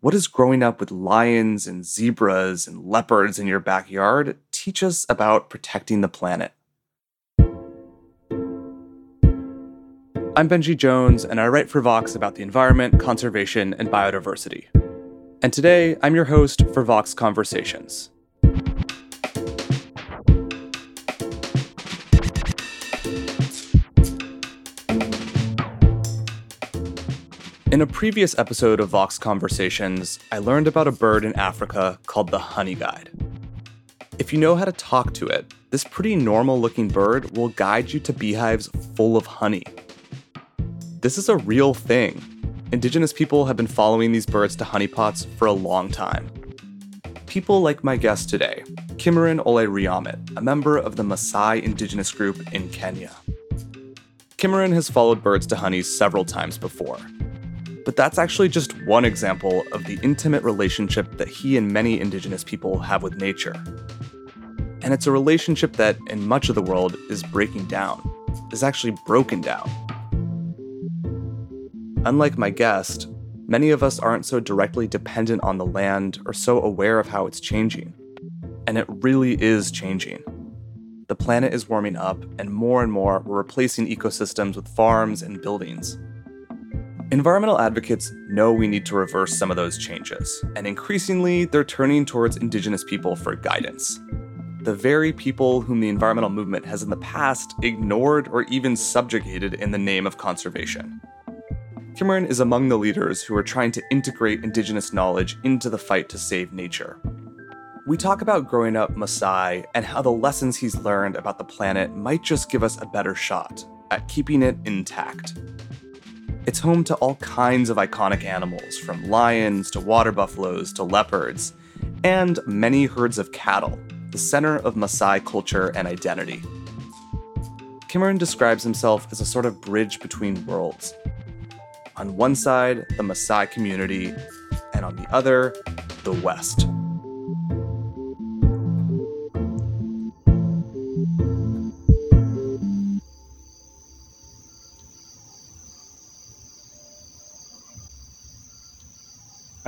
What does growing up with lions and zebras and leopards in your backyard teach us about protecting the planet? I'm Benji Jones, and I write for Vox about the environment, conservation, and biodiversity. And today, I'm your host for Vox Conversations. In a previous episode of Vox Conversations, I learned about a bird in Africa called the honey guide. If you know how to talk to it, this pretty normal looking bird will guide you to beehives full of honey. This is a real thing. Indigenous people have been following these birds to honeypots for a long time. People like my guest today, Kimaren Ole Riamit, a member of the Maasai indigenous group in Kenya. Kimaren has followed birds to honey several times before, but that's actually just one example of the intimate relationship that he and many indigenous people have with nature. And it's a relationship that, in much of the world, is breaking down, is actually broken down. Unlike my guest, many of us aren't so directly dependent on the land or so aware of how it's changing. And it really is changing. The planet is warming up, and more and more we're replacing ecosystems with farms and buildings. Environmental advocates know we need to reverse some of those changes, and increasingly they're turning towards Indigenous people for guidance. The very people whom the environmental movement has in the past ignored or even subjugated in the name of conservation. Kimaren is among the leaders who are trying to integrate Indigenous knowledge into the fight to save nature. We talk about growing up Maasai and how the lessons he's learned about the planet might just give us a better shot at keeping it intact. It's home to all kinds of iconic animals, from lions to water buffaloes to leopards, and many herds of cattle, the center of Maasai culture and identity. Kimaren describes himself as a sort of bridge between worlds. On one side, the Maasai community, and on the other, the West.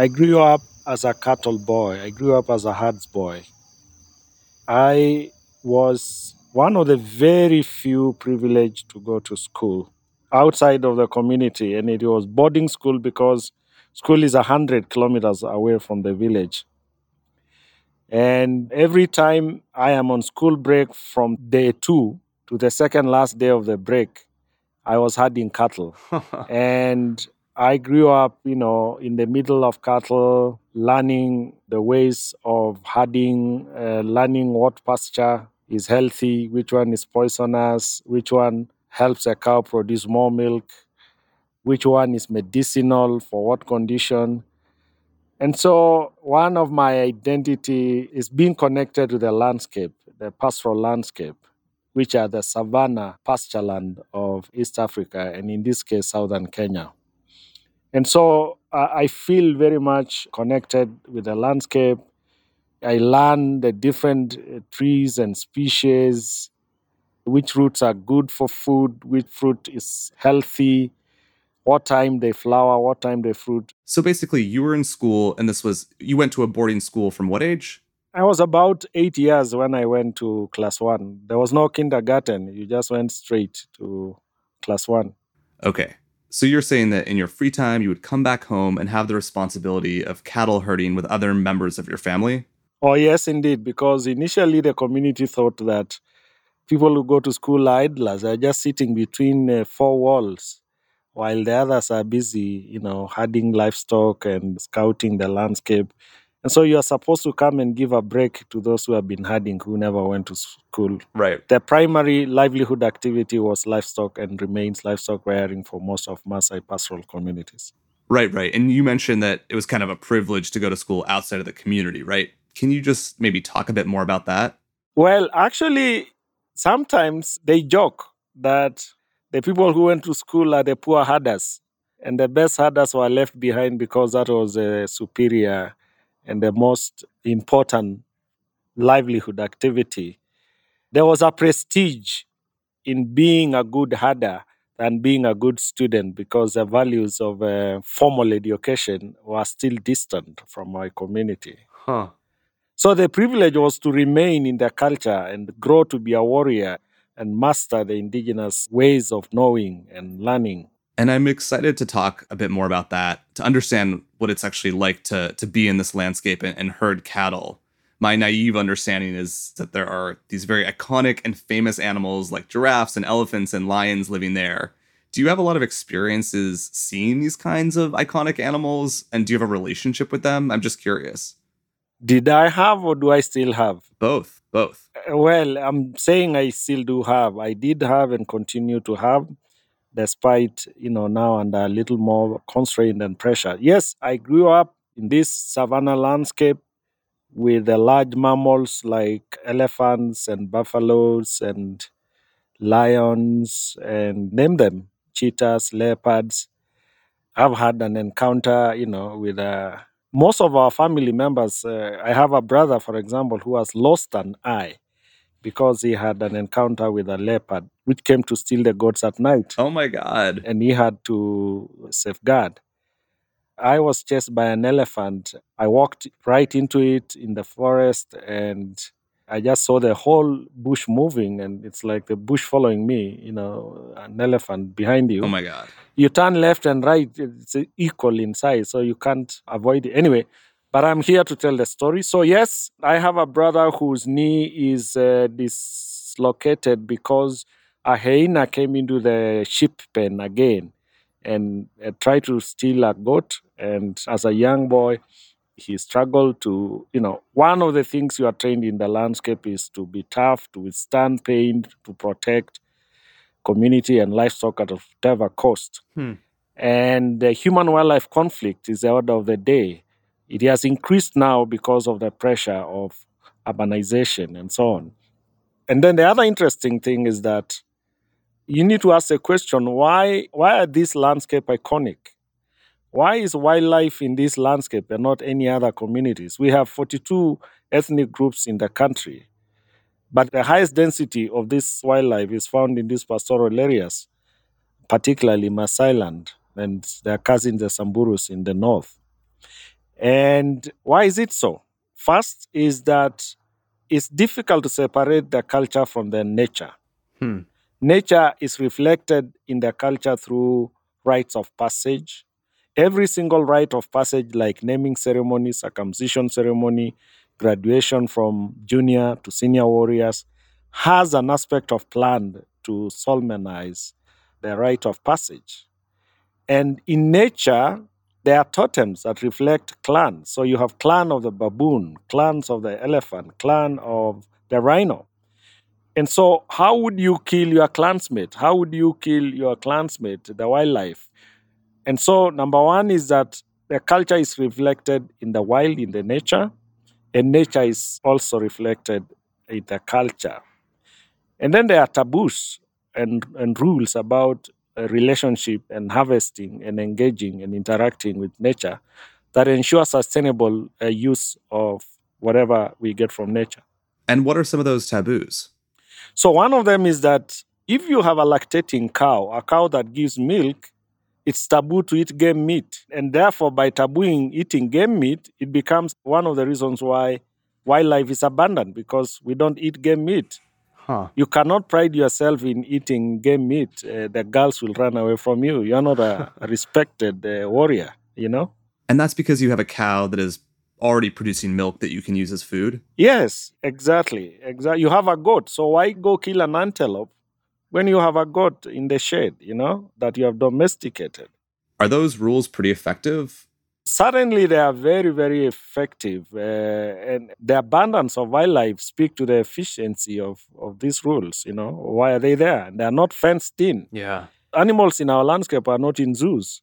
I grew up as a cattle boy. I grew up as a herds boy. I was one of the very few privileged to go to school outside of the community, and it was boarding school because school is 100 kilometers away from the village. And every time I am on school break from day two to the second last day of the break, I was herding cattle. and I grew up, you know, in the middle of cattle, learning the ways of herding, uh, learning what pasture is healthy, which one is poisonous, which one helps a cow produce more milk, which one is medicinal for what condition. And so, one of my identity is being connected to the landscape, the pastoral landscape, which are the savanna pastureland of East Africa, and in this case, southern Kenya. And so uh, I feel very much connected with the landscape. I learn the different uh, trees and species, which roots are good for food, which fruit is healthy, what time they flower, what time they fruit. So basically, you were in school, and this was, you went to a boarding school from what age? I was about eight years when I went to class one. There was no kindergarten, you just went straight to class one. Okay. So you're saying that in your free time, you would come back home and have the responsibility of cattle herding with other members of your family? Oh, yes, indeed. Because initially the community thought that people who go to school are idlers, are just sitting between uh, four walls, while the others are busy, you know, herding livestock and scouting the landscape. And so you are supposed to come and give a break to those who have been herding who never went to school. Right. The primary livelihood activity was livestock and remains livestock rearing for most of Maasai pastoral communities. Right, right. And you mentioned that it was kind of a privilege to go to school outside of the community, right? Can you just maybe talk a bit more about that? Well, actually, sometimes they joke that the people who went to school are the poor herders, and the best herders were left behind because that was a superior and the most important livelihood activity. There was a prestige in being a good herder than being a good student because the values of uh, formal education were still distant from my community. Huh. So the privilege was to remain in the culture and grow to be a warrior and master the indigenous ways of knowing and learning. And I'm excited to talk a bit more about that, to understand what it's actually like to, to be in this landscape and, and herd cattle. My naive understanding is that there are these very iconic and famous animals like giraffes and elephants and lions living there. Do you have a lot of experiences seeing these kinds of iconic animals? And do you have a relationship with them? I'm just curious. Did I have or do I still have? Both, both. Well, I'm saying I still do have. I did have and continue to have, despite, you know, now under a little more constraint and pressure. Yes, I grew up in this savanna landscape with the large mammals like elephants and buffaloes and lions and name them cheetahs, leopards. I've had an encounter, you know, with uh, most of our family members. Uh, I have a brother, for example, who has lost an eye because he had an encounter with a leopard, which came to steal the goats at night, Oh my God. and he had to safeguard. I was chased by an elephant. I walked right into it in the forest, and I just saw the whole bush moving, and it's like the bush following me. You know, an elephant behind you Oh my God. you turn left and right it's equal in size so you can't avoid it anyway but i'm here to tell the story so yes i have a brother whose knee is uh, dislocated because a hyena came into the sheep pen again and uh, tried to steal a goat and as a young boy he struggled to you know one of the things you are trained in the landscape is to be tough to withstand pain to protect community and livestock at whatever cost. Hmm. And the human wildlife conflict is the order of the day. It has increased now because of the pressure of urbanization and so on. And then the other interesting thing is that you need to ask the question why, why are these landscape iconic? Why is wildlife in this landscape and not any other communities? We have 42 ethnic groups in the country. But the highest density of this wildlife is found in these pastoral areas, particularly Maasai land and their cousins, the Samburus in the north. And why is it so? First is that it's difficult to separate the culture from the nature. Hmm. Nature is reflected in the culture through rites of passage. Every single rite of passage, like naming ceremony, circumcision ceremony, graduation from junior to senior warriors has an aspect of plan to solemnize the rite of passage. And in nature, there are totems that reflect clans. So you have clan of the baboon, clans of the elephant, clan of the rhino. And so, how would you kill your clansmate? How would you kill your clansmate, the wildlife? And so, number one is that the culture is reflected in the wild, in the nature and nature is also reflected in the culture. And then there are taboos and, and rules about relationship and harvesting and engaging and interacting with nature that ensure sustainable uh, use of whatever we get from nature. And what are some of those taboos? So, one of them is that if you have a lactating cow, a cow that gives milk, it's taboo to eat game meat. And therefore, by tabooing eating game meat, it becomes one of the reasons why wildlife is abundant because we don't eat game meat. Huh. You cannot pride yourself in eating game meat. Uh, the girls will run away from you. You're not a, respected uh, warrior, you know? And that's because you have a cow that is already producing milk that you can use as food. Yes, exactly. Exactly. You have a goat, so why go kill an antelope when you have a goat in the shed, you know, that you have domesticated? Are those rules pretty effective? Certainly, they are very, very effective, uh, and the abundance of wildlife speak to the efficiency of, of these rules. You know, why are they there? They are not fenced in. Yeah. Animals in our landscape are not in zoos.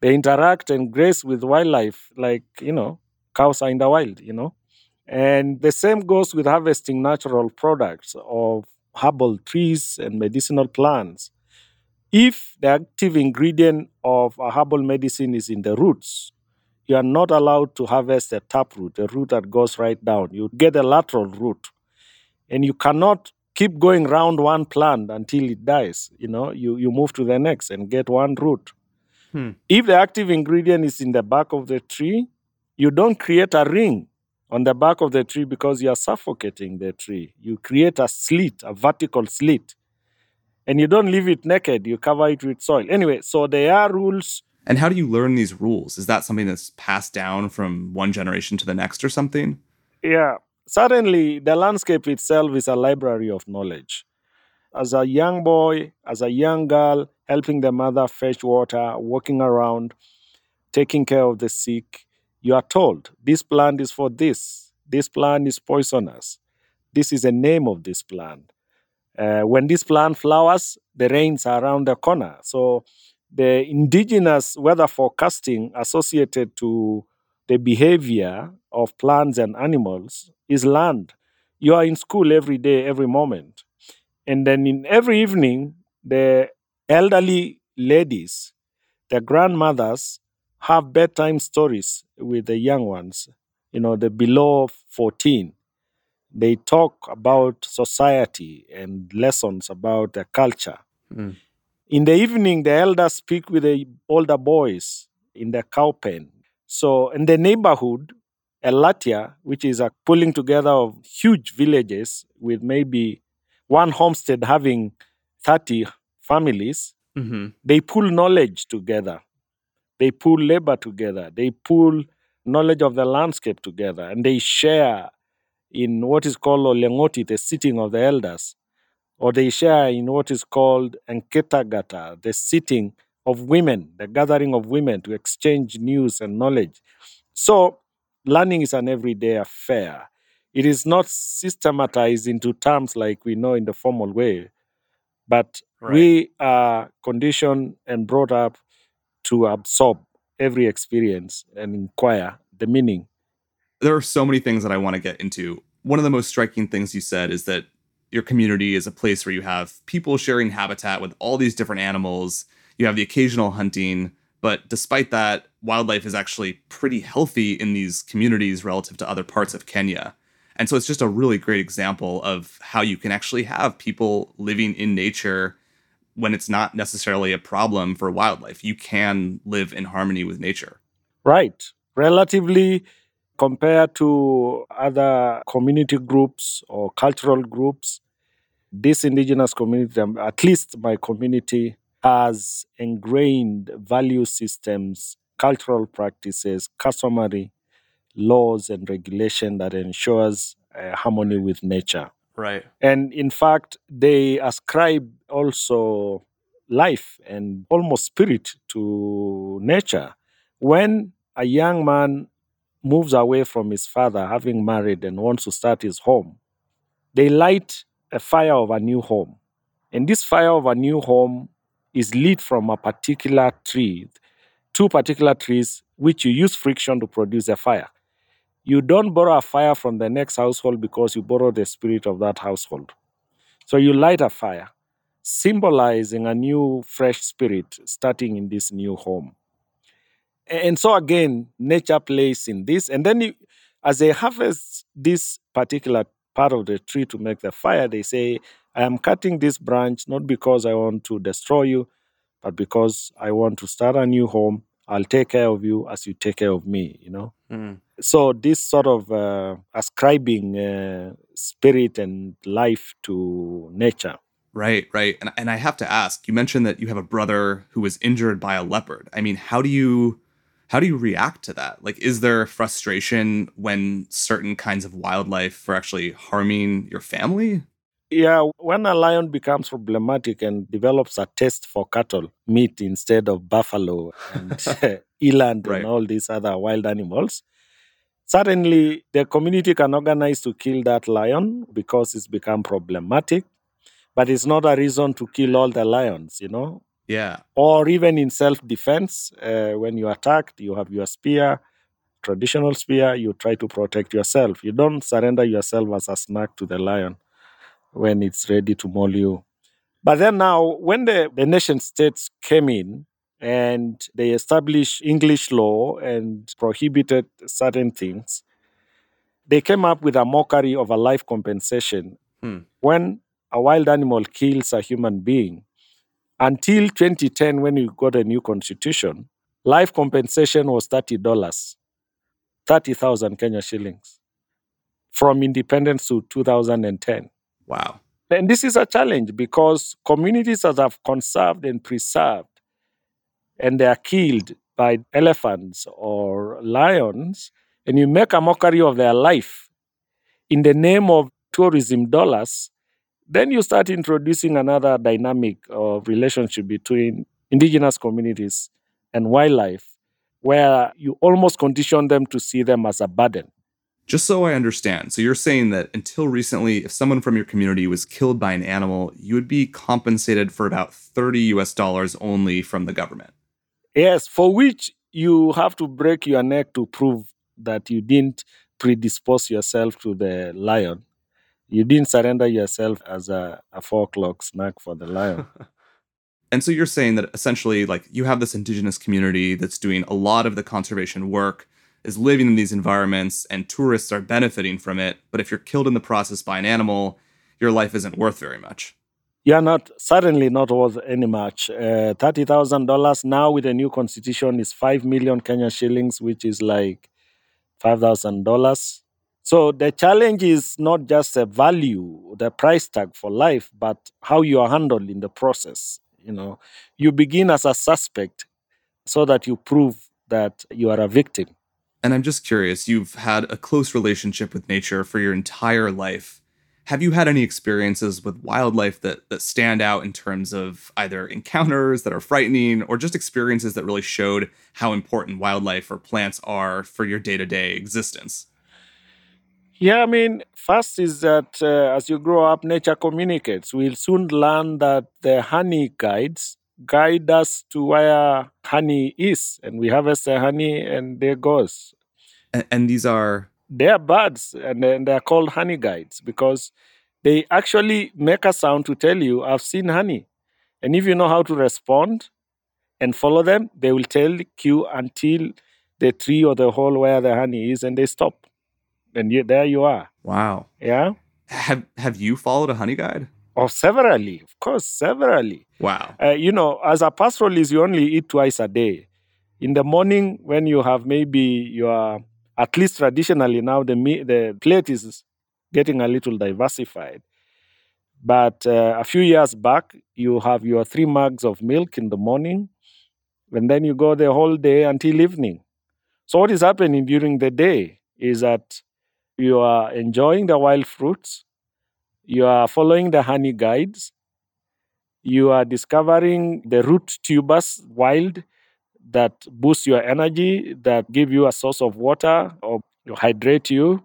They interact and graze with wildlife like, you know, cows are in the wild, you know. And the same goes with harvesting natural products of herbal trees and medicinal plants. If the active ingredient of a herbal medicine is in the roots, you are not allowed to harvest a taproot, a root that goes right down. You get a lateral root. And you cannot keep going round one plant until it dies. You know, you, you move to the next and get one root. Hmm. If the active ingredient is in the back of the tree, you don't create a ring on the back of the tree because you are suffocating the tree. You create a slit, a vertical slit, and you don't leave it naked, you cover it with soil. Anyway, so there are rules. And how do you learn these rules? Is that something that's passed down from one generation to the next or something? Yeah, certainly the landscape itself is a library of knowledge. As a young boy, as a young girl, helping the mother fetch water, walking around, taking care of the sick, you are told this plant is for this, this plant is poisonous, this is the name of this plant. Uh, when this plant flowers, the rains are around the corner. So the indigenous weather forecasting associated to the behavior of plants and animals is learned. You are in school every day, every moment. And then in every evening, the elderly ladies, the grandmothers, have bedtime stories with the young ones, you know, the below 14. They talk about society and lessons about the culture. Mm. In the evening, the elders speak with the older boys in the cow pen. So, in the neighborhood, Elatia, which is a pulling together of huge villages with maybe one homestead having 30 families, mm-hmm. they pull knowledge together they pull labor together, they pull knowledge of the landscape together, and they share in what is called Olengoti, the sitting of the elders, or they share in what is called Enketagata, the sitting of women, the gathering of women to exchange news and knowledge. So, learning is an everyday affair. It is not systematized into terms like we know in the formal way, but right. we are conditioned and brought up to absorb every experience and inquire the meaning. There are so many things that I want to get into. One of the most striking things you said is that your community is a place where you have people sharing habitat with all these different animals. You have the occasional hunting, but despite that, wildlife is actually pretty healthy in these communities relative to other parts of Kenya. And so it's just a really great example of how you can actually have people living in nature when it's not necessarily a problem for wildlife. You can live in harmony with nature. Right. Relatively compared to other community groups or cultural groups, this indigenous community, um, at least my community, has ingrained value systems, cultural practices, customary laws and regulation that ensures uh, harmony with nature. Right. And in fact, they ascribe also life and almost spirit to nature. When a young man moves away from his father, having married and wants to start his home, they light a fire of a new home. And this fire of a new home is lit from a particular tree, two particular trees, which you use friction to produce a fire. You don't borrow a fire from the next household because you borrow the spirit of that household. So you light a fire, symbolizing a new, fresh spirit starting in this new home. And so again, nature plays in this. And then you, as they harvest this particular part of the tree to make the fire, they say, I am cutting this branch not because I want to destroy you, but because I want to start a new home. I'll take care of you as you take care of me, you know? Mm. So this sort of uh, ascribing uh, spirit and life to nature. Right, right. And, and I have to ask, you mentioned that you have a brother who was injured by a leopard. I mean, how do you how do you react to that? Like is there frustration when certain kinds of wildlife are actually harming your family? Yeah, when a lion becomes problematic and develops a taste for cattle meat instead of buffalo and eland right. and all these other wild animals, Certainly, the community can organize to kill that lion because it's become problematic, but it's not a reason to kill all the lions, you know. Yeah. Or even in self defense, uh, when you attacked, you have your spear, traditional spear, you try to protect yourself. You don't surrender yourself as a snack to the lion when it's ready to maul you. But then now, when the, the nation states came in and they established English law and prohibited certain things, they came up with a mockery of a life compensation. Hmm. When a wild animal kills a human being, until 2010, when we got a new constitution, life compensation was $30, 30,000 Kenya shillings from independence to 2010. Wow. And this is a challenge because communities that have conserved and preserved and they are killed by elephants or lions, and you make a mockery of their life in the name of tourism dollars, then you start introducing another dynamic of relationship between indigenous communities and wildlife, where you almost condition them to see them as a burden. Just so I understand, so you're saying that until recently, if someone from your community was killed by an animal, you would be compensated for about 30 US dollars only from the government. Yes, for which you have to break your neck to prove that you didn't predispose yourself to the lion. You didn't surrender yourself as a, a four o'clock snack for the lion. and so you're saying that essentially, like, you have this indigenous community that's doing a lot of the conservation work, is living in these environments, and tourists are benefiting from it. But if you're killed in the process by an animal, your life isn't worth very much. Are not certainly not worth any much. Uh, Thirty thousand dollars now with the new constitution is five million Kenya shillings, which is like five thousand dollars. So the challenge is not just the value, the price tag for life, but how you are handled in the process. You know, you begin as a suspect so that you prove that you are a victim. And I'm just curious, you've had a close relationship with nature for your entire life. Have you had any experiences with wildlife that, that stand out in terms of either encounters that are frightening or just experiences that really showed how important wildlife or plants are for your day to day existence? Yeah, I mean, first is that uh, as you grow up, nature communicates. We'll soon learn that the honey guides guide us to where honey is, and we harvest the honey, and there goes. And, and these are they are birds, and, and they're called honey guides because they actually make a sound to tell you, "I've seen honey," and if you know how to respond and follow them, they will tell you until the tree or the hole where the honey is, and they stop and you, there you are. Wow. Yeah. Have Have you followed a honey guide? Oh, severally, of course, severally. Wow. Uh, you know, as a pastoralist, you only eat twice a day. In the morning, when you have maybe your, at least traditionally now, the the plate is getting a little diversified. But uh, a few years back, you have your three mugs of milk in the morning, and then you go the whole day until evening. So, what is happening during the day is that you are enjoying the wild fruits, you are following the honey guides, you are discovering the root tubers wild that boost your energy, that give you a source of water or hydrate you.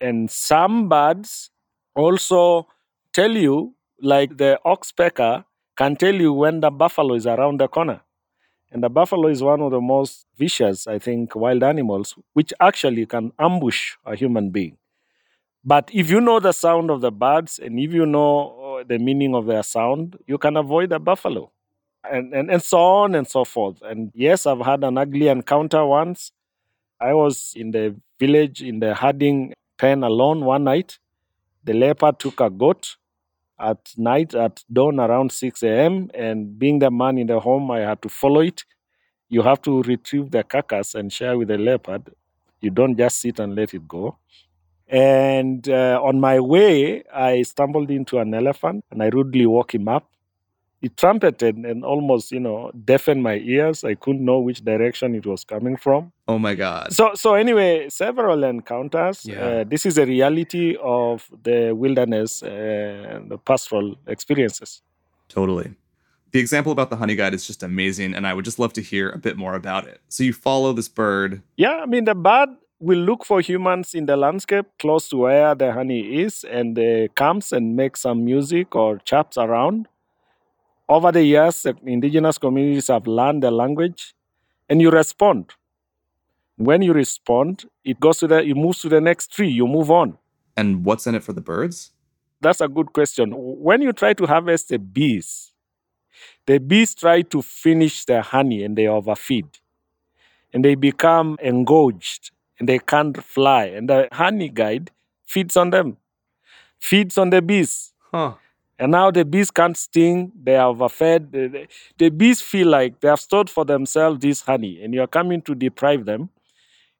And some birds also tell you, like the oxpecker can tell you when the buffalo is around the corner. And the buffalo is one of the most vicious, I think, wild animals, which actually can ambush a human being. But if you know the sound of the birds and if you know uh, the meaning of their sound, you can avoid the buffalo. And, and, and so on and so forth. And yes, I've had an ugly encounter once. I was in the village in the herding pen alone one night. The leopard took a goat at night at dawn around 6 a.m. And being the man in the home, I had to follow it. You have to retrieve the carcass and share with the leopard. You don't just sit and let it go. And uh, on my way, I stumbled into an elephant and I rudely woke him up. He trumpeted and almost, you know, deafened my ears. I couldn't know which direction it was coming from. Oh my God. So, so anyway, several encounters. Yeah. Uh, this is a reality of the wilderness and the pastoral experiences. Totally. The example about the honey guide is just amazing, and I would just love to hear a bit more about it. So you follow this bird. Yeah, I mean, the bird will look for humans in the landscape close to where the honey is and uh, comes and makes some music or chirps around. Over the years, indigenous communities have learned the language and you respond. When you respond, it goes to the it moves to the next tree, you move on. And what's in it for the birds? That's a good question. When you try to harvest the bees, the bees try to finish their honey and they overfeed. And they become engorged and they can't fly. And the honey guide feeds on them, feeds on the bees. Huh. And now the bees can't sting, they are overfed. The, the- the bees feel like they have stored for themselves this honey and you're coming to deprive them.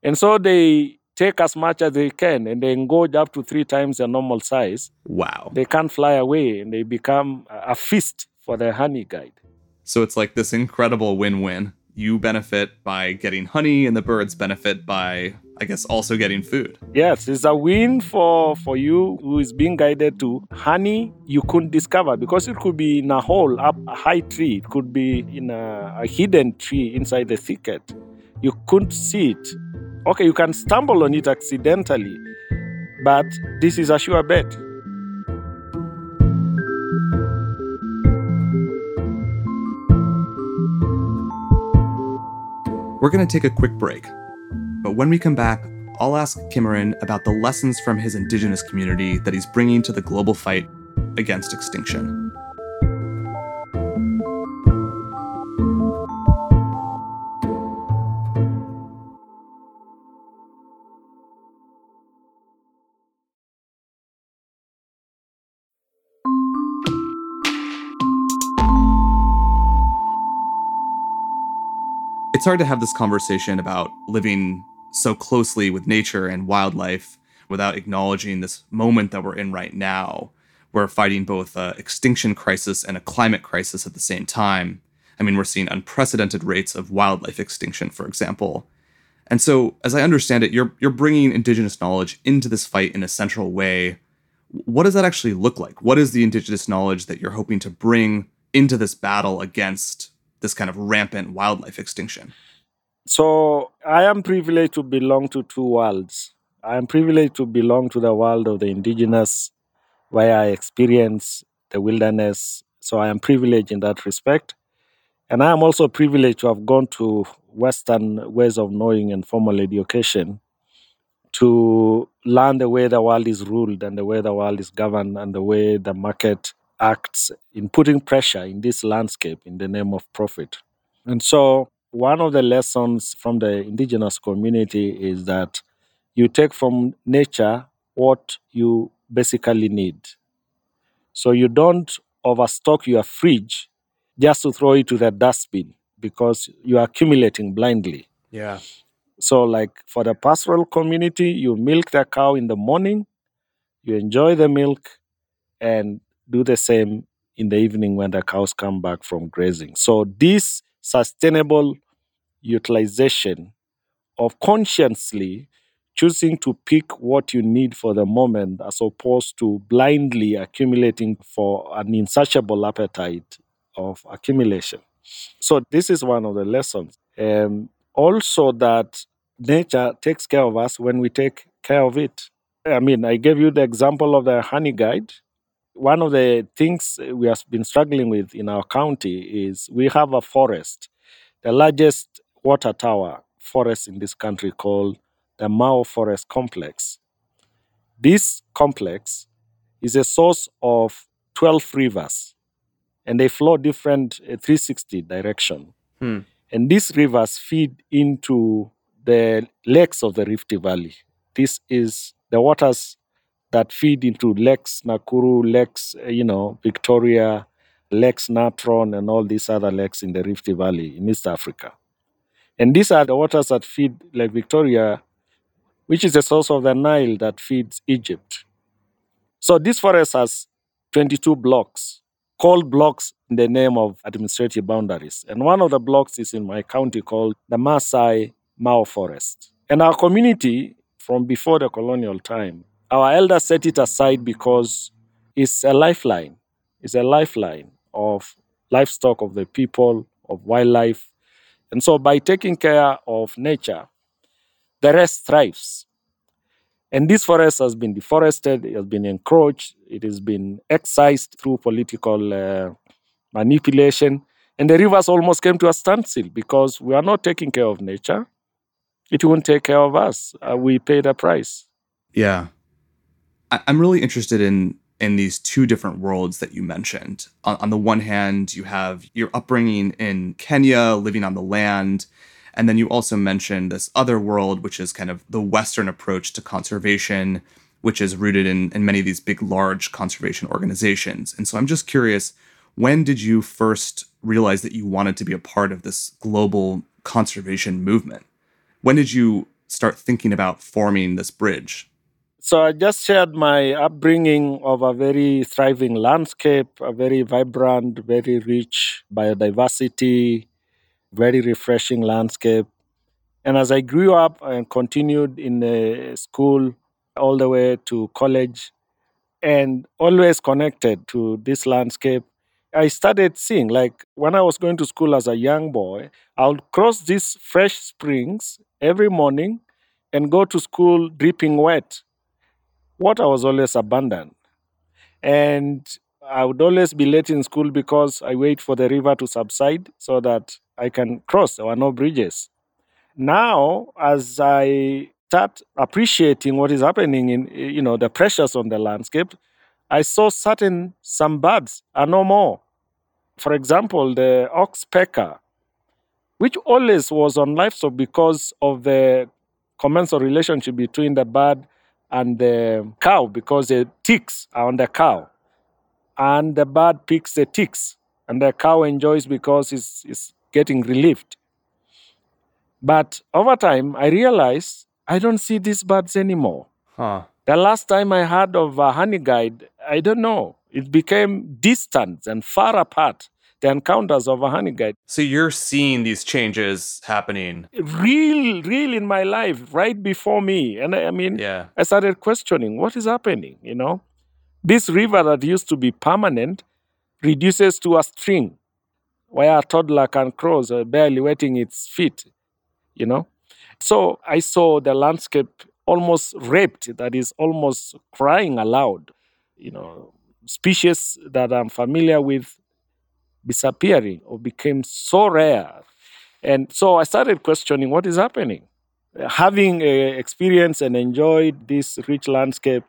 And so they take as much as they can and they engorge up to three times their normal size. Wow. They can't fly away and they become a a feast for the honey guide. So it's like this incredible win win. You benefit by getting honey, and the birds benefit by, I guess, also getting food. Yes, it's a win for, for you who is being guided to honey you couldn't discover because it could be in a hole up a high tree. It could be in a, a hidden tree inside the thicket. You couldn't see it. Okay, you can stumble on it accidentally, but this is a sure bet. We're going to take a quick break. But when we come back, I'll ask Kimaren about the lessons from his indigenous community that he's bringing to the global fight against extinction. It's hard to have this conversation about living so closely with nature and wildlife without acknowledging this moment that we're in right now. We're fighting both a extinction crisis and a climate crisis at the same time. I mean, we're seeing unprecedented rates of wildlife extinction, for example. And so, as I understand it, you're you're bringing indigenous knowledge into this fight in a central way. What does that actually look like? What is the indigenous knowledge that you're hoping to bring into this battle against this kind of rampant wildlife extinction? So I am privileged to belong to two worlds. I am privileged to belong to the world of the indigenous, where I experience the wilderness. So I am privileged in that respect. And I am also privileged to have gone to Western ways of knowing and formal education to learn the way the world is ruled and the way the world is governed and the way the market acts in putting pressure in this landscape in the name of profit. And so, one of the lessons from the indigenous community is that you take from nature what you basically need. So, you don't overstock your fridge just to throw it to the dustbin because you are accumulating blindly. Yeah. So, like for the pastoral community, you milk the cow in the morning, you enjoy the milk, and do the same in the evening when the cows come back from grazing. So, this sustainable utilization of consciously choosing to pick what you need for the moment as opposed to blindly accumulating for an insatiable appetite of accumulation. So, this is one of the lessons. Um, also, that nature takes care of us when we take care of it. I mean, I gave you the example of the honey guide. One of the things we have been struggling with in our county is we have a forest, the largest water tower forest in this country called the Mau Forest Complex. This complex is a source of 12 rivers and they flow different uh, 360 direction. Hmm. And these rivers feed into the lakes of the Rift Valley. This is the waters that feed into lakes Nakuru, lakes, uh, you know, Victoria, lakes Natron, and all these other lakes in the Rift Valley in East Africa. And these are the waters that feed Lake Victoria, which is the source of the Nile that feeds Egypt. So this forest has 22 blocks, called blocks in the name of administrative boundaries. And one of the blocks is in my county called the Maasai Mau Forest. And our community, from before the colonial time, our elders set it aside because it's a lifeline. It's a lifeline of livestock, of the people, of wildlife. And so by taking care of nature, the rest thrives. And this forest has been deforested, it has been encroached, it has been excised through political uh, manipulation. And the rivers almost came to a standstill because we are not taking care of nature. It won't take care of us. Uh, we pay the price. Yeah. I- I'm really interested in in these two different worlds that you mentioned. On, on, the one hand, you have your upbringing in Kenya, living on the land. And then you also mentioned this other world, which is kind of the Western approach to conservation, which is rooted in, in many of these big, large conservation organizations. And so I'm just curious when did you first realize that you wanted to be a part of this global conservation movement? When did you start thinking about forming this bridge? So I just shared my upbringing of a very thriving landscape, a very vibrant, very rich biodiversity, very refreshing landscape. And as I grew up and continued in the school all the way to college and always connected to this landscape, I started seeing like when I was going to school as a young boy, I would cross these fresh springs every morning and go to school dripping wet. Water was always abundant. And I would always be late in school because I wait for the river to subside so that I can cross. There were no bridges. Now, as I start appreciating what is happening in you know the pressures on the landscape, I saw certain some birds are no more. For example, the oxpecker, which always was on livestock because of the commensal relationship between the bird and the cow, because the ticks are on the cow, and the bird picks the ticks, and the cow enjoys because it's, it's getting relieved. But over time, I realized I don't see these birds anymore. Huh. The last time I heard of a honey guide, I don't know. It became distant and far apart, the encounters of a honey guide. So you're seeing these changes happening. Real, real in my life, right before me. And I, I mean, Yeah. I started questioning what is happening, you know? This river that used to be permanent reduces to a stream where a toddler can cross, uh, barely wetting its feet, you know? So I saw the landscape almost raped, that is almost crying aloud. You know, species that I'm familiar with disappearing or became so rare. And so I started questioning what is happening. Having uh, experienced and enjoyed this rich landscape,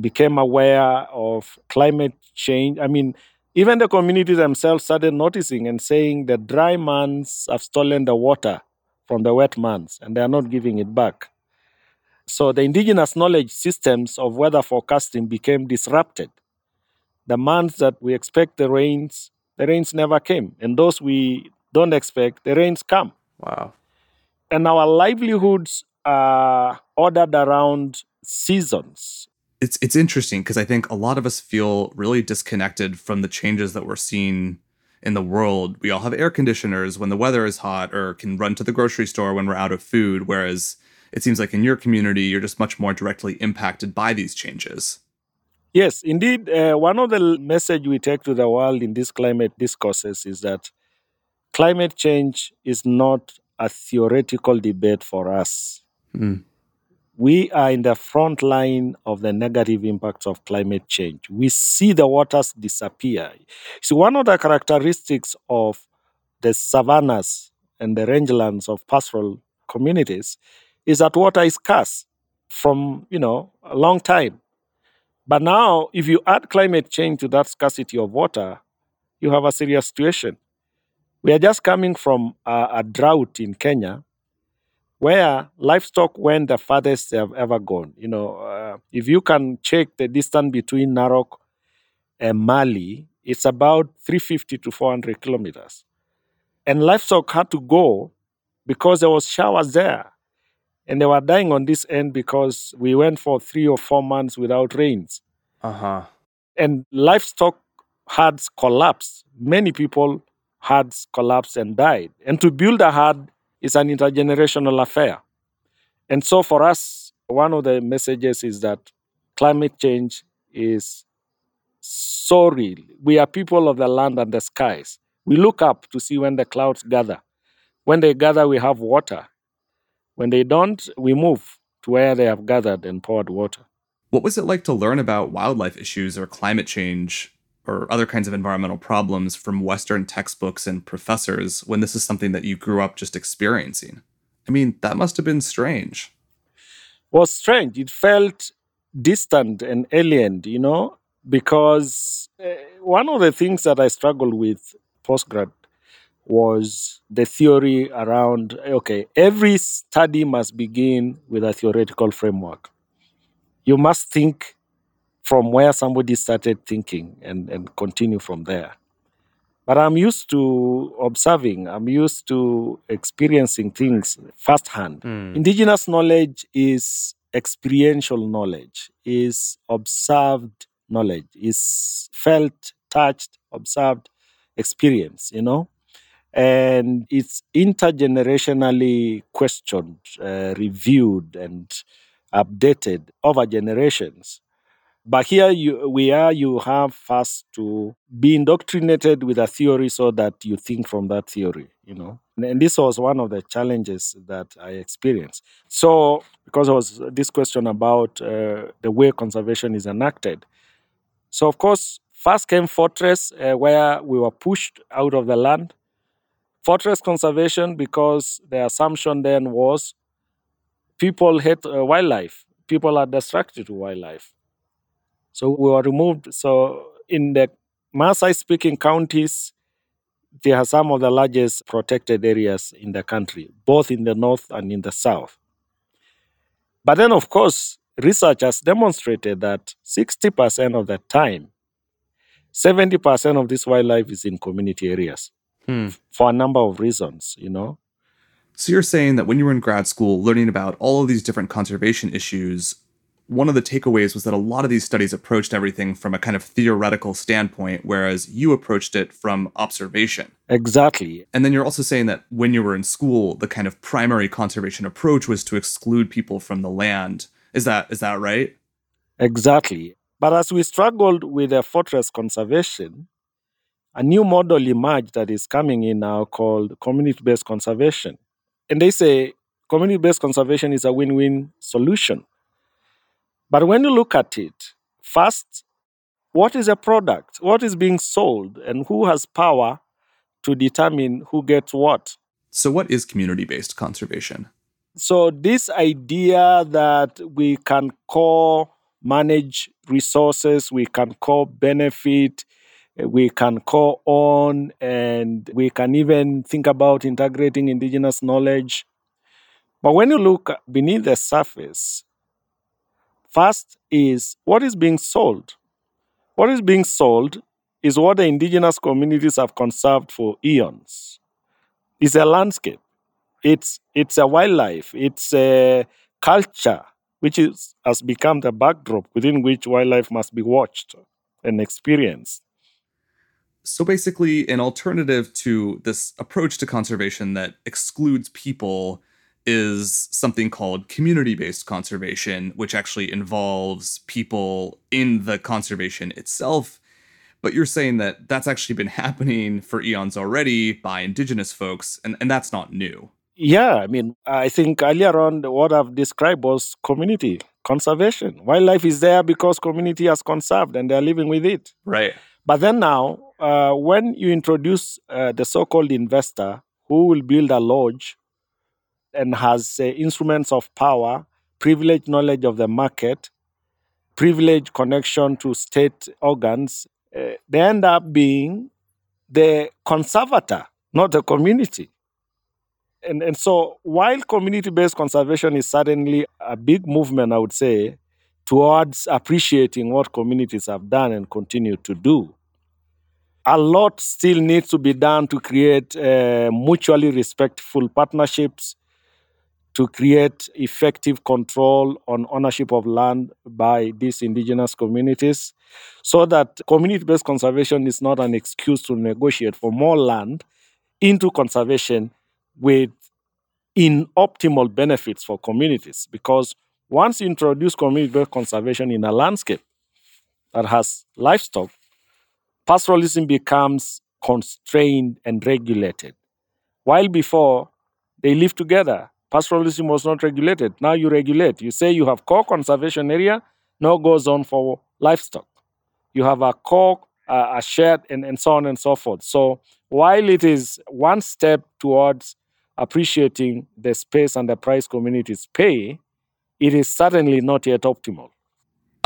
became aware of climate change. I mean, even the community themselves started noticing and saying the dry months have stolen the water from the wet months and they are not giving it back. So the indigenous knowledge systems of weather forecasting became disrupted. The months that we expect the rains, the rains never came. And those we don't expect, the rains come. Wow. And our livelihoods are ordered around seasons. It's it's interesting because I think a lot of us feel really disconnected from the changes that we're seeing in the world. We all have air conditioners when the weather is hot or can run to the grocery store when we're out of food whereas it seems like in your community you're just much more directly impacted by these changes. Yes, indeed. Uh, one of the message we take to the world in these climate discourses is that climate change is not a theoretical debate for us. Mm. We are in the front line of the negative impacts of climate change. We see the waters disappear. So, one of the characteristics of the savannas and the rangelands of pastoral communities is that water is scarce from you know a long time. But now, if you add climate change to that scarcity of water, you have a serious situation. We are just coming from a, a drought in Kenya where livestock went the farthest they have ever gone. You know, uh, if you can check the distance between Narok and Mali, it's about 350 to 400 kilometers. And livestock had to go because there was showers there. And they were dying on this end because we went for three or four months without rains Uh-huh. and livestock herds collapsed. Many people herds collapsed and died. And to build a herd is an intergenerational affair. And so for us, one of the messages is that climate change is so real. We are people of the land and the skies. We look up to see when the clouds gather. When they gather, we have water. When they don't, we move to where they have gathered and poured water. What was it like to learn about wildlife issues or climate change or other kinds of environmental problems from Western textbooks and professors when this is something that you grew up just experiencing? I mean, that must have been strange. was strange. It felt distant and alien, you know, because uh, one of the things that I struggled with postgrad was the theory around okay, every study must begin with a theoretical framework. You must think from where somebody started thinking and, and continue from there. But I'm used to observing, I'm used to experiencing things firsthand. Hmm. Indigenous knowledge is experiential knowledge, is observed knowledge, is felt, touched, observed experience, you know? And it's intergenerationally questioned, uh, reviewed, and updated over generations. But here you, we are, you have first to be indoctrinated with a theory so that you think from that theory, you know. And, this was one of the challenges that I experienced. So, because there was this question about uh, the way conservation is enacted. So, of course, first came Fortress, uh, where we were pushed out of the land. Fortress conservation, because the assumption then was people hate uh, wildlife, people are destructive to wildlife. So we were removed. So in the Maasai speaking counties, there are some of the largest protected areas in the country, both in the north and in the south. But then, of course, research has demonstrated that 60% of the time, 70% of this wildlife is in community areas Hmm. for a number of reasons, you know. So you're saying that when you were in grad school learning about all of these different conservation issues, one of the takeaways was that a lot of these studies approached everything from a kind of theoretical standpoint, whereas you approached it from observation. Exactly. And then you're also saying that when you were in school, the kind of primary conservation approach was to exclude people from the land. Is that is that right? Exactly. But as we struggled with the fortress conservation, a new model emerged that is coming in now called community based conservation. And they say community based conservation is a win win solution. But when you look at it, first, what is a product? What is being sold? And who has power to determine who gets what? So what is community-based conservation? So, this idea that we can co manage resources, we can co benefit, we can co on and we can even think about integrating indigenous knowledge. But when you look beneath the surface, first is what is being sold. What is being sold is what the indigenous communities have conserved for eons. It's a landscape it's it's a wildlife it's a culture which is has become the backdrop within which wildlife must be watched and experienced So basically, an alternative to this approach to conservation that excludes people is something called community based conservation, which actually involves people in the conservation itself. But you're saying that that's actually been happening for eons already by indigenous folks, and, and that's not new. yeah i mean i think earlier on what i've described was community conservation wildlife is there because community has conserved and they're living with it Right. but then now uh, when you introduce uh, the so-called investor who will build a lodge and has uh, instruments of power privileged knowledge of the market privileged connection to state organs uh, they end up being the conservator not the community. And, and so while community-based conservation is certainly a big movement i would say towards appreciating what communities have done and continue to do a lot still needs to be done to create uh, mutually respectful partnerships to create effective control on ownership of land by these indigenous communities so that community-based conservation is not an excuse to negotiate for more land into conservation with inoptimal benefits for communities. Because once you introduce community-based conservation in a landscape that has livestock, pastoralism becomes constrained and regulated. While before they lived together, pastoralism was not regulated. Now you regulate. You say you have core conservation area, no goes on for livestock. You have a core uh, are shared, and, and so on and so forth. So while it is one step towards appreciating the space and the price communities pay, it is certainly not yet optimal.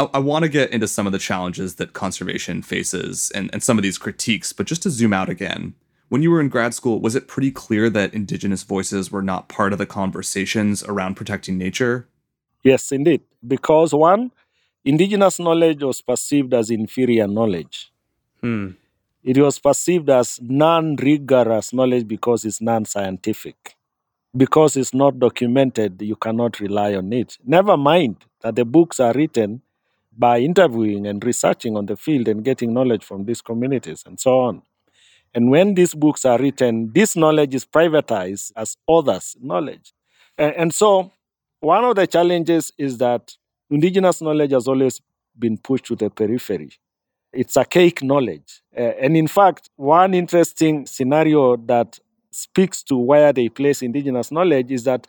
I, I want to get into some of the challenges that conservation faces and, and some of these critiques, but just to zoom out again, when you were in grad school, was it pretty clear that Indigenous voices were not part of the conversations around protecting nature? Yes, indeed. Because one, Indigenous knowledge was perceived as inferior knowledge. Hmm. It was perceived as non rigorous knowledge because it's non scientific. Because it's not documented, you cannot rely on it. Never mind that the books are written by interviewing and researching on the field and getting knowledge from these communities and so on. And when these books are written, this knowledge is privatized as others' knowledge. And, so, one of the challenges is that indigenous knowledge has always been pushed to the periphery. It's archaic knowledge. And in fact, one interesting scenario that speaks to where they place indigenous knowledge is that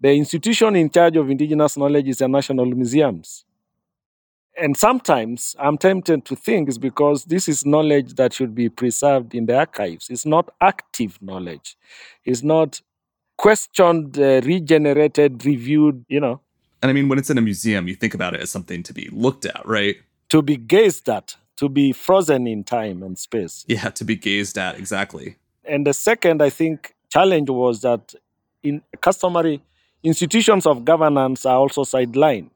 the institution in charge of indigenous knowledge is the national museums. And sometimes I'm tempted to think it's because this is knowledge that should be preserved in the archives. It's not active knowledge. It's not questioned, uh, regenerated, reviewed, you know. And I mean, when it's in a museum, you think about it as something to be looked at, right? To be gazed at, to be frozen in time and space. Yeah, to be gazed at, exactly. And the second, I think, challenge was that in customary institutions of governance are also sidelined,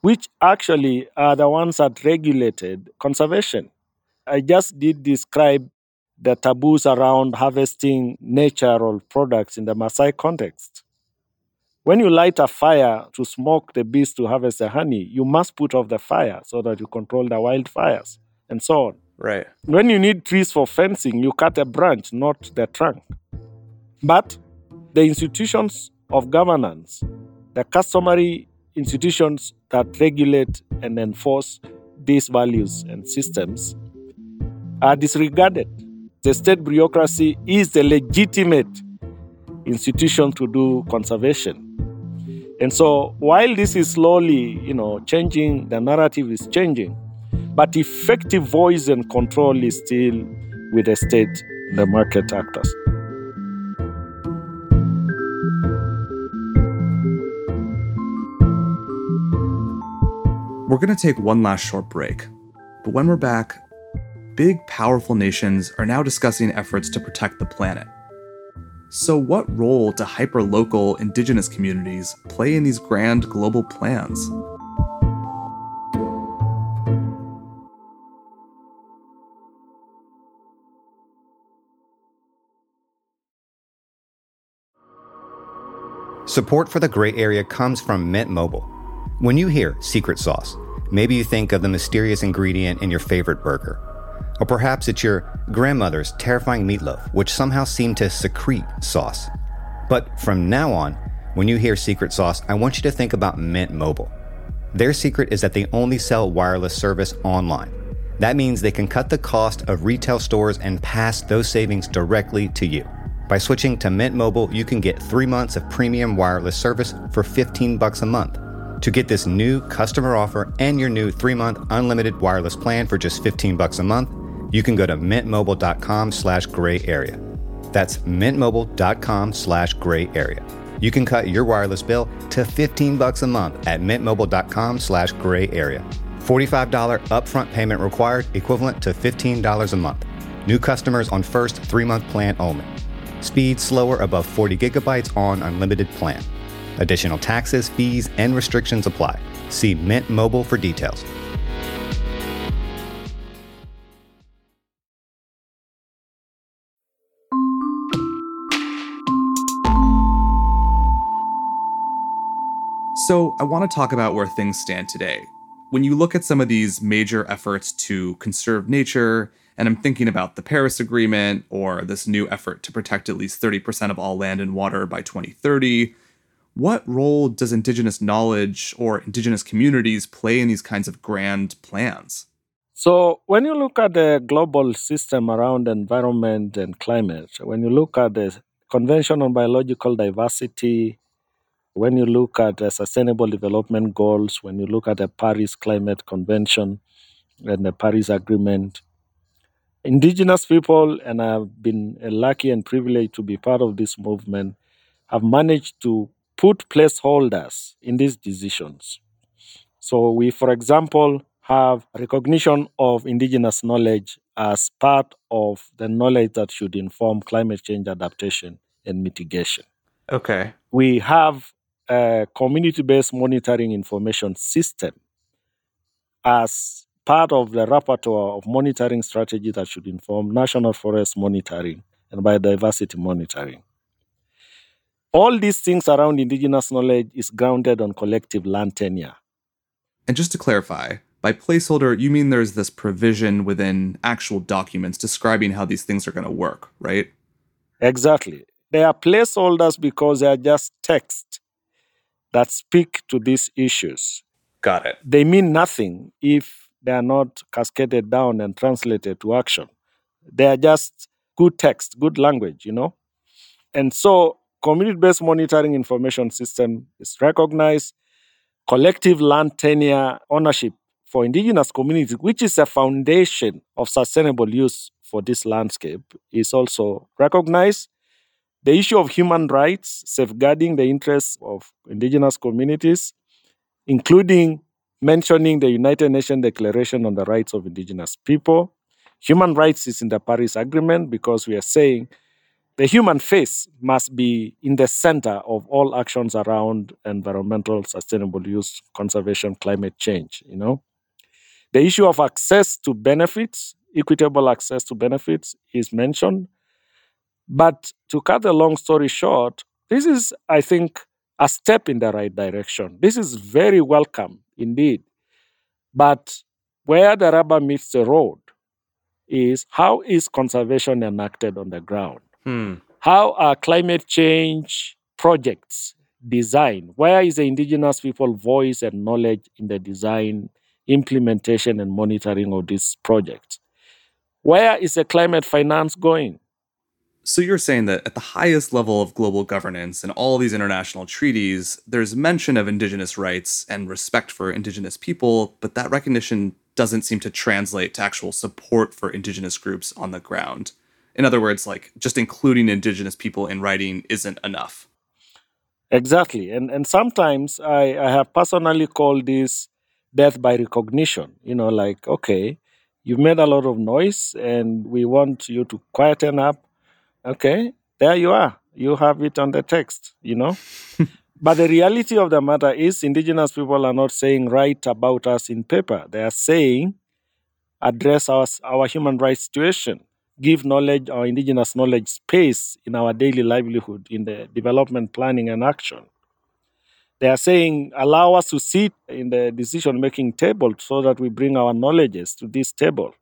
which actually are the ones that regulated conservation. I just did describe the taboos around harvesting natural products in the Maasai context. When you light a fire to smoke the bees to harvest the honey, you must put off the fire so that you control the wildfires and so on. Right. When you need trees for fencing, you cut a branch, not the trunk. But the institutions of governance, the customary institutions that regulate and enforce these values and systems, are disregarded. The state bureaucracy is the legitimate institution to do conservation. And so while this is slowly, you know, changing, the narrative is changing, but effective voice and control is still with the state, the market actors. We're going to take one last short break. But when we're back, big, powerful nations are now discussing efforts to protect the planet. So, what role do hyperlocal indigenous communities play in these grand global plans? Support for the gray area comes from Mint Mobile. When you hear secret sauce, maybe you think of the mysterious ingredient in your favorite burger. Or perhaps it's your grandmother's terrifying meatloaf, which somehow seemed to secrete sauce. But from now on, when you hear secret sauce, I want you to think about Mint Mobile. Their secret is that they only sell wireless service online. That means they can cut the cost of retail stores and pass those savings directly to you. By switching to Mint Mobile, you can get 3 months of premium wireless service for 15 bucks a month. To get this new customer offer and your new 3-month unlimited wireless plan for just 15 bucks a month, you can go to mintmobile.com slash gray area. That's mintmobile.com slash gray area. You can cut your wireless bill to 15 bucks a month at mintmobile.com slash gray area. $45 upfront payment required, equivalent to $15 a month. New customers on first three-month plan only. Speed slower above 40 gigabytes on unlimited plan. Additional taxes, fees, and restrictions apply. See Mint Mobile for details. So, I want to talk about where things stand today. When you look at some of these major efforts to conserve nature, and I'm thinking about the Paris Agreement or this new effort to protect at least 30% of all land and water by 2030, what role does Indigenous knowledge or Indigenous communities play in these kinds of grand plans? So, when you look at the global system around environment and climate, when you look at the Convention on Biological Diversity, when you look at the Sustainable Development Goals, when you look at the Paris Climate Convention, and the Paris Agreement. Indigenous people, and I've been lucky and privileged to be part of this movement, have managed to put placeholders in these decisions. So, we, for example, have recognition of indigenous knowledge as part of the knowledge that should inform climate change adaptation and mitigation. Okay. We have a community based monitoring information system as part of the repertoire of monitoring strategy that should inform national forest monitoring and biodiversity monitoring. All these things around indigenous knowledge is grounded on collective land tenure. And just to clarify, by placeholder, you mean there's this provision within actual documents describing how these things are going to work, right? Exactly. They are placeholders because they are just text that speak to these issues. Got it. They mean nothing if they are not cascaded down and translated to action. They are just good text, good language, you know? And so community-based monitoring information system is recognized. Collective land tenure ownership for indigenous communities, which is a foundation of sustainable use for this landscape, is also recognized. The issue of human rights, safeguarding the interests of indigenous communities, including mentioning the United Nations Declaration on the Rights of Indigenous People. Human rights is in the Paris Agreement because we are saying the human face must be in the center of all actions around environmental sustainable use, conservation, climate change, you know. The issue of access to benefits, equitable access to benefits, is mentioned. But to cut the long story short, this is, I think, a step in the right direction. This is very welcome indeed. But where the rubber meets the road is how is conservation enacted on the ground? Hmm. How are climate change projects designed? Where is the indigenous people voice and knowledge in the design implementation and monitoring of these projects. Where is the climate finance going? So you're saying that at the highest level of global governance and all these international treaties, there's mention of indigenous rights and respect for indigenous people, but that recognition doesn't seem to translate to actual support for indigenous groups on the ground. In other words, like just including indigenous people in writing isn't enough. Exactly. And and sometimes I, I have personally called this death by recognition. You know, like, okay, you've made a lot of noise and we want you to quieten up. Okay, there you are. You have it on the text, you know? but the reality of the matter is, indigenous people are not saying write about us in paper. They are saying address our, our human rights situation, give knowledge, our indigenous knowledge space in our daily livelihood, in the development planning and action. They are saying, allow us to sit in the decision making table so that we bring our knowledges to this table.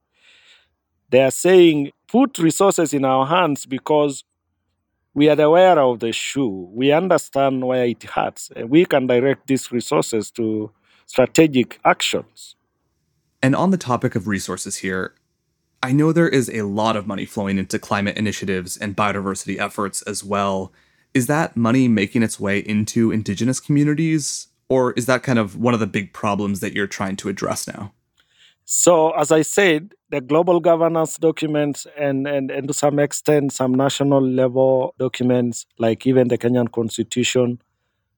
They are saying, put resources in our hands because we are aware of the shoe. We understand where it hurts. And we can direct these resources to strategic actions. And on the topic of resources here, I know there is a lot of money flowing into climate initiatives and biodiversity efforts as well. Is that money making its way into indigenous communities or is that kind of one of the big problems that you're trying to address now? So as i said the global governance documents and, and, and to some extent some national level documents like even the kenyan constitution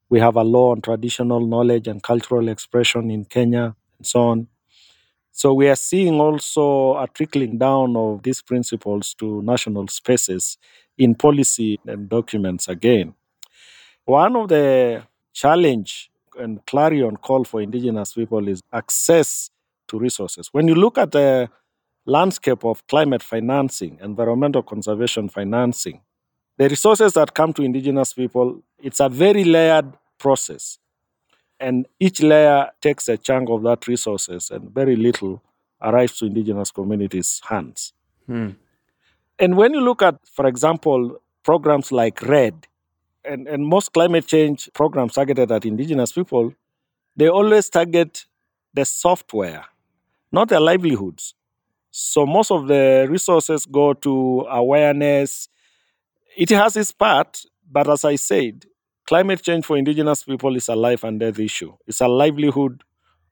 we have a law on traditional knowledge and cultural expression in kenya and so on so we are seeing also a trickling down of these principles to national spaces in policy and documents again. One of the challenge and clarion call for indigenous people is access to resources. When you look at the landscape of climate financing, environmental conservation financing, the resources that come to indigenous people, it's a very layered process. And each layer takes a chunk of that resources and very little arrives to indigenous communities' hands. Hmm. And when you look at, for example, programs like REDD, and, and most climate change programs targeted at indigenous people, they always target the software, not their livelihoods. So most of the resources go to awareness. It has its part, but as I said, climate change for indigenous people is a life and death issue. It's a livelihood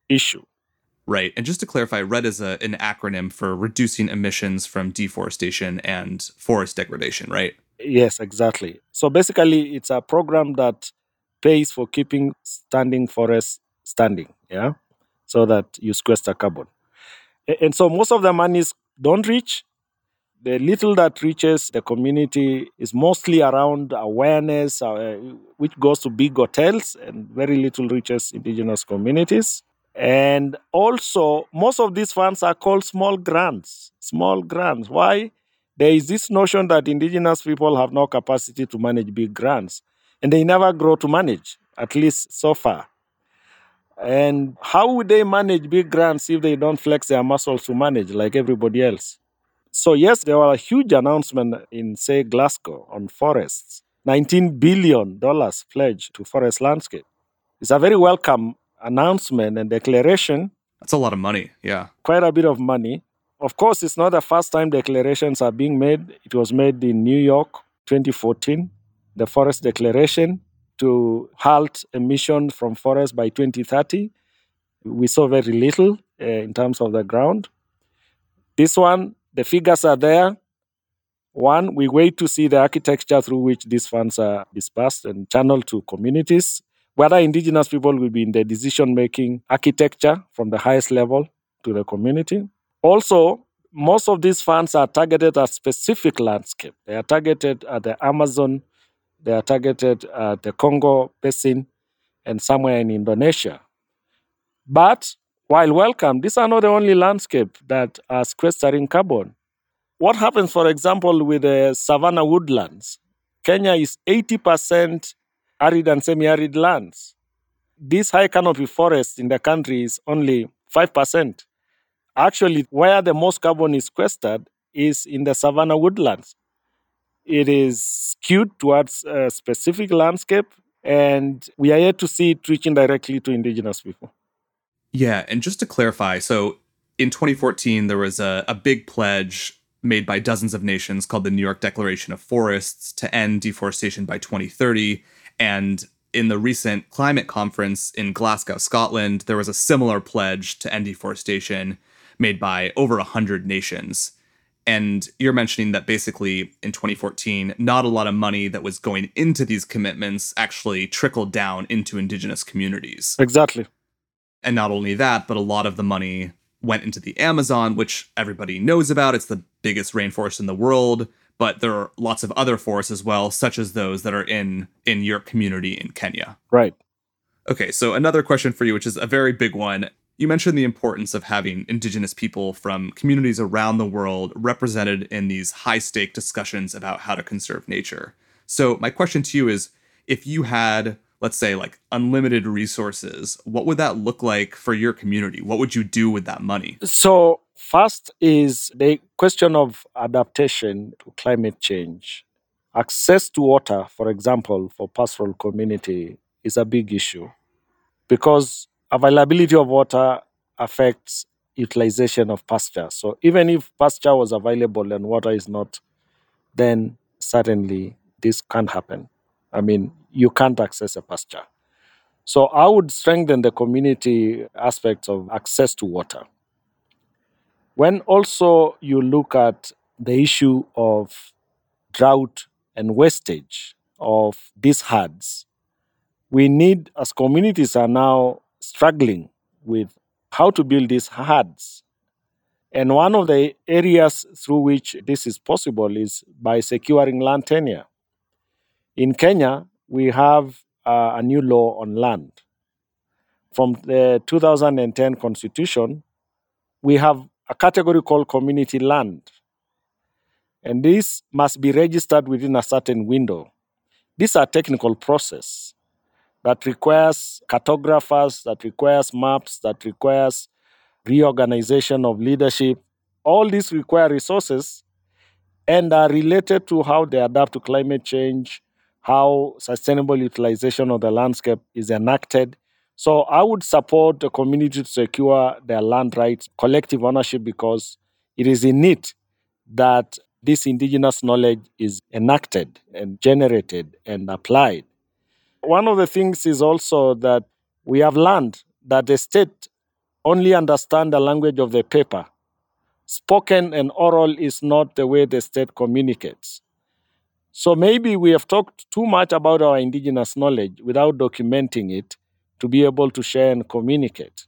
issue. Right. And just to clarify, REDD is a, an acronym for reducing emissions from deforestation and forest degradation, right? Yes, exactly. So basically, it's a program that pays for keeping standing forests standing, yeah, so that you sequester carbon. And so most of the monies don't reach. The little that reaches the community is mostly around awareness, uh, which goes to big hotels, and very little reaches indigenous communities. And also, most of these funds are called small grants. Small grants. Why? There is this notion that indigenous people have no capacity to manage big grants, and they never grow to manage, at least so far. And how would they manage big grants if they don't flex their muscles to manage like everybody else? So, yes, there was a huge announcement in, say, Glasgow on forests $19 billion pledged to forest landscape. It's a very welcome announcement and declaration. That's a lot of money. Yeah. Quite a bit of money. Of course, it's not the first time declarations are being made. It was made in New York 2014, the Forest Declaration to halt emissions from forests by 2030. We saw very little uh, in terms of the ground. This one, the figures are there. One, we wait to see the architecture through which these funds are dispersed and channeled to communities whether indigenous people will be in the decision making architecture from the highest level to the community. Also, most of these funds are targeted at specific landscape. They are targeted at the Amazon, they are targeted at the Congo Basin, and somewhere in Indonesia. But while welcome, these are not the only landscape that are sequestering carbon. What happens, for example, with the savanna woodlands? Kenya is 80% arid and semi-arid lands. This high canopy forest in the country is only 5%. Actually, where the most carbon is sequestered is in the savanna woodlands. It is skewed towards a specific landscape, and we are yet to see it reaching directly to indigenous people. Yeah, and just to clarify, so in 2014, there was a, a big pledge made by dozens of nations called the New York Declaration of Forests to end deforestation by 2030. And in the recent climate conference in Glasgow, Scotland, there was a similar pledge to end deforestation made by over 100 nations. And you're mentioning that basically in 2014, not a lot of money that was going into these commitments actually trickled down into indigenous communities. Exactly. And not only that, but a lot of the money went into the Amazon, which everybody knows about. It's the biggest rainforest in the world but there are lots of other forests as well, such as those that are in in your community in Kenya. Right. Okay, so another question for you, which is a very big one. You mentioned the importance of having indigenous people from communities around the world represented in these high stake discussions about how to conserve nature. So, my question to you is if you had, let's say, like unlimited resources, what would that look like for your community? What would you do with that money? So, First is the question of adaptation to climate change. Access to water, for example, for pastoral community is a big issue because availability of water affects utilization of pasture. So even if pasture was available and water is not, then certainly this can't happen. I mean, you can't access a pasture. So I would strengthen the community aspects of access to water. When also you look at the issue of drought and wastage of these herds, we need, as communities are now struggling with how to build these herds. And one of the areas through which this is possible is by securing land tenure. In Kenya, we have uh, a new law on land. From the 2010 constitution, we have a category called community land. And this must be registered within a certain window. These are technical process that requires cartographers, that requires maps, that requires reorganization of leadership. All these require resources and are related to how they adapt to climate change, how sustainable utilization of the landscape is enacted, so I would support the community to secure their land rights, collective ownership, because it is in it that this indigenous knowledge is enacted and generated and applied. One of the things is also that we have learned that the state only understand the language of the paper. Spoken and oral is not the way the state communicates. So maybe we have talked too much about our indigenous knowledge without documenting it to be able to share and communicate.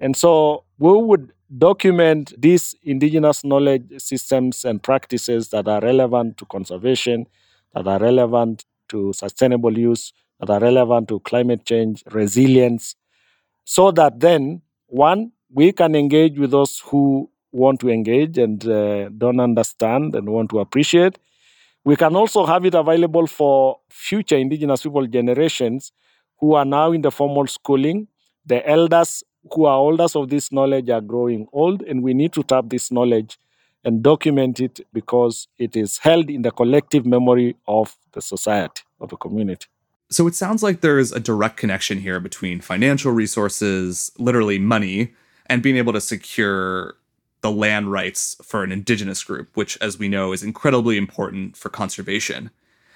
And so we would document these indigenous knowledge systems and practices that are relevant to conservation, that are relevant to sustainable use, that are relevant to climate change, resilience, so that then, one, we can engage with those who want to engage and uh, don't understand and want to appreciate. We can also have it available for future indigenous people generations who are now in the formal schooling. The elders who are holders of this knowledge are growing old, and we need to tap this knowledge and document it because it is held in the collective memory of the society, of the community. So it sounds like there's a direct connection here between financial resources, literally money, and being able to secure the land rights for an indigenous group, which, as we know, is incredibly important for conservation.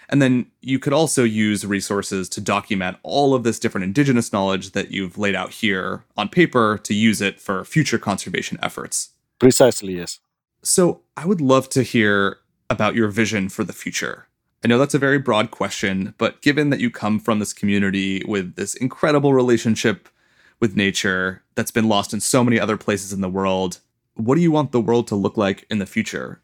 And then you could also use resources to document all of this different indigenous knowledge that you've laid out here on paper to use it for future conservation efforts. Precisely, yes. So I would love to hear about your vision for the future. I know that's a very broad question, but given that you come from this community with this incredible relationship with nature that's been lost in so many other places in the world, what do you want the world to look like in the future?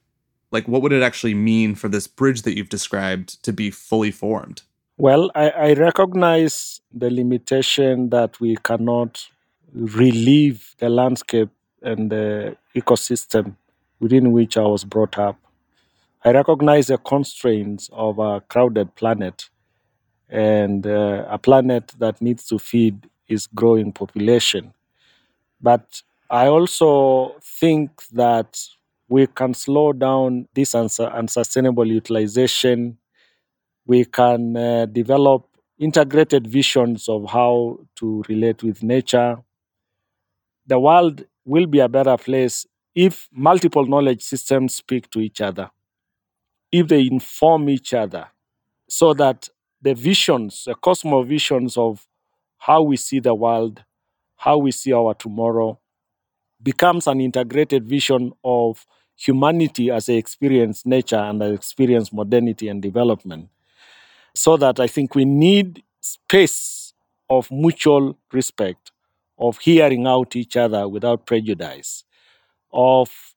Like, what would it actually mean for this bridge that you've described to be fully formed? Well, I, I recognize the limitation that we cannot relieve the landscape and the ecosystem within which I was brought up. I recognize the constraints of a crowded planet and uh, a planet that needs to feed its growing population. But I also think that we can slow down this unsustainable utilization. We can uh, develop integrated visions of how to relate with nature. The world will be a better place if multiple knowledge systems speak to each other, if they inform each other, so that the visions, the cosmovisions of how we see the world, how we see our tomorrow, becomes an integrated vision of humanity as they experience nature and they experience modernity and development. So that I think we need space of mutual respect, of hearing out each other without prejudice, of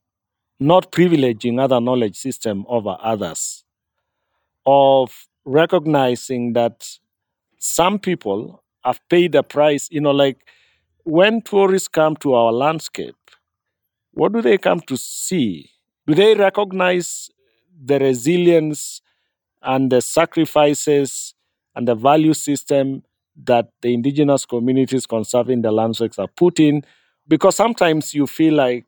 not privileging other knowledge system over others, of recognizing that some people have paid a price, you know, like when tourists come to our landscape, what do they come to see? Do they recognize the resilience and the sacrifices and the value system that the indigenous communities conserving the landscapes are putting? Because sometimes you feel like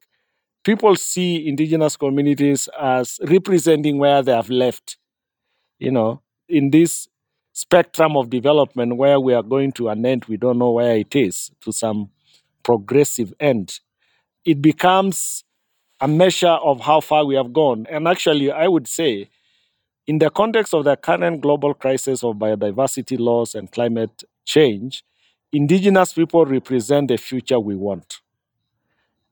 people see indigenous communities as representing where they have left. You know, in this spectrum of development where we are going to an end, we don't know where it is, to some progressive end. It becomes a measure of how far we have gone. And actually, I would say, in the context of the current global crisis of biodiversity loss and climate change, indigenous people represent the future we want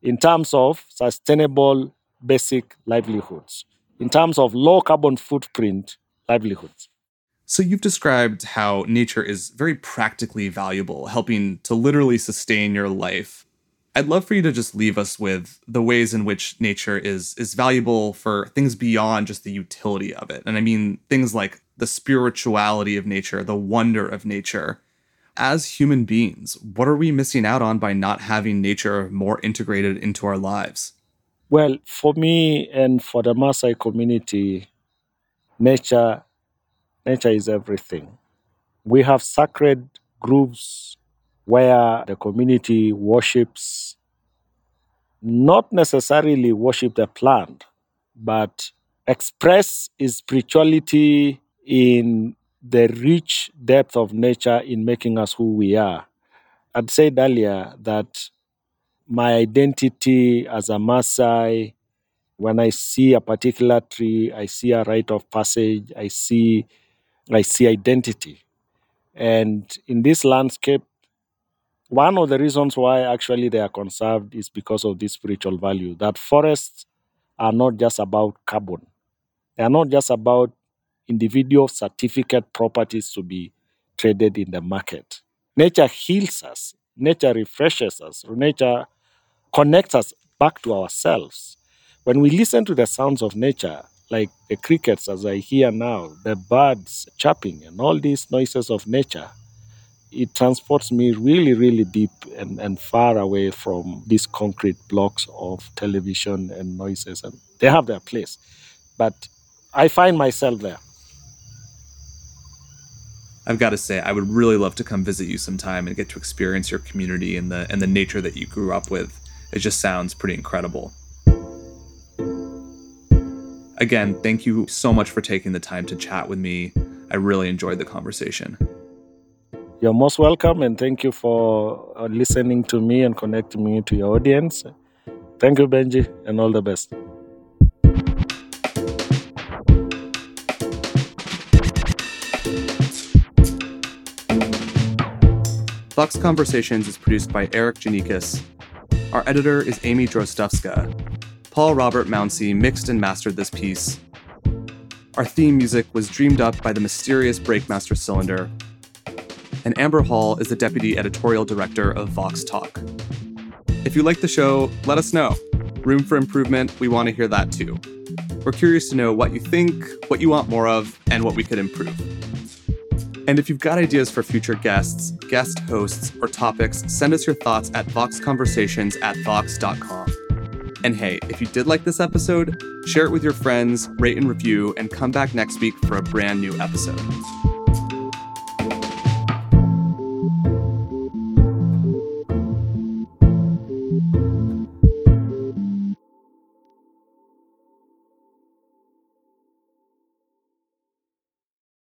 in terms of sustainable basic livelihoods, in terms of low carbon footprint livelihoods. So, you've described how nature is very practically valuable, helping to literally sustain your life. I'd love for you to just leave us with the ways in which nature is is valuable for things beyond just the utility of it. And I mean things like the spirituality of nature, the wonder of nature. As human beings, what are we missing out on by not having nature more integrated into our lives? Well, for me and for the Maasai community, nature nature is everything. We have sacred groves where the community worships, not necessarily worship the plant, but express its spirituality in the rich depth of nature in making us who we are. I'd said earlier that my identity as a Maasai, when I see a particular tree, I see a rite of passage, I see I see identity. And in this landscape, one of the reasons why actually they are conserved is because of this spiritual value that forests are not just about carbon. They are not just about individual certificate properties to be traded in the market. Nature heals us, nature refreshes us, nature connects us back to ourselves. When we listen to the sounds of nature, like the crickets as I hear now, the birds chirping, and all these noises of nature, it transports me really, really deep and, and far away from these concrete blocks of television and noises. And they have their place. But I find myself there. I've got to say, I would really love to come visit you sometime and get to experience your community and the and the nature that you grew up with. It just sounds pretty incredible. Again, thank you so much for taking the time to chat with me. I really enjoyed the conversation. You're most welcome, and thank you for uh, listening to me and connecting me to your audience. Thank you, Benji, and all the best. Vox Conversations is produced by Erikk Geannikis. Our editor is Amy Drozdowska. Paul Robert Mounsey mixed and mastered this piece. Our theme music was dreamed up by the mysterious Breakmaster Cylinder and Amber Hall is the deputy editorial director of Vox Talk. If you like the show, let us know. Room for improvement, we want to hear that too. We're curious to know what you think, what you want more of, and what we could improve. And if you've got ideas for future guests, guest hosts, or topics, send us your thoughts at voxconversations at vox.com. And hey, if you did like this episode, share it with your friends, rate and review, and come back next week for a brand new episode.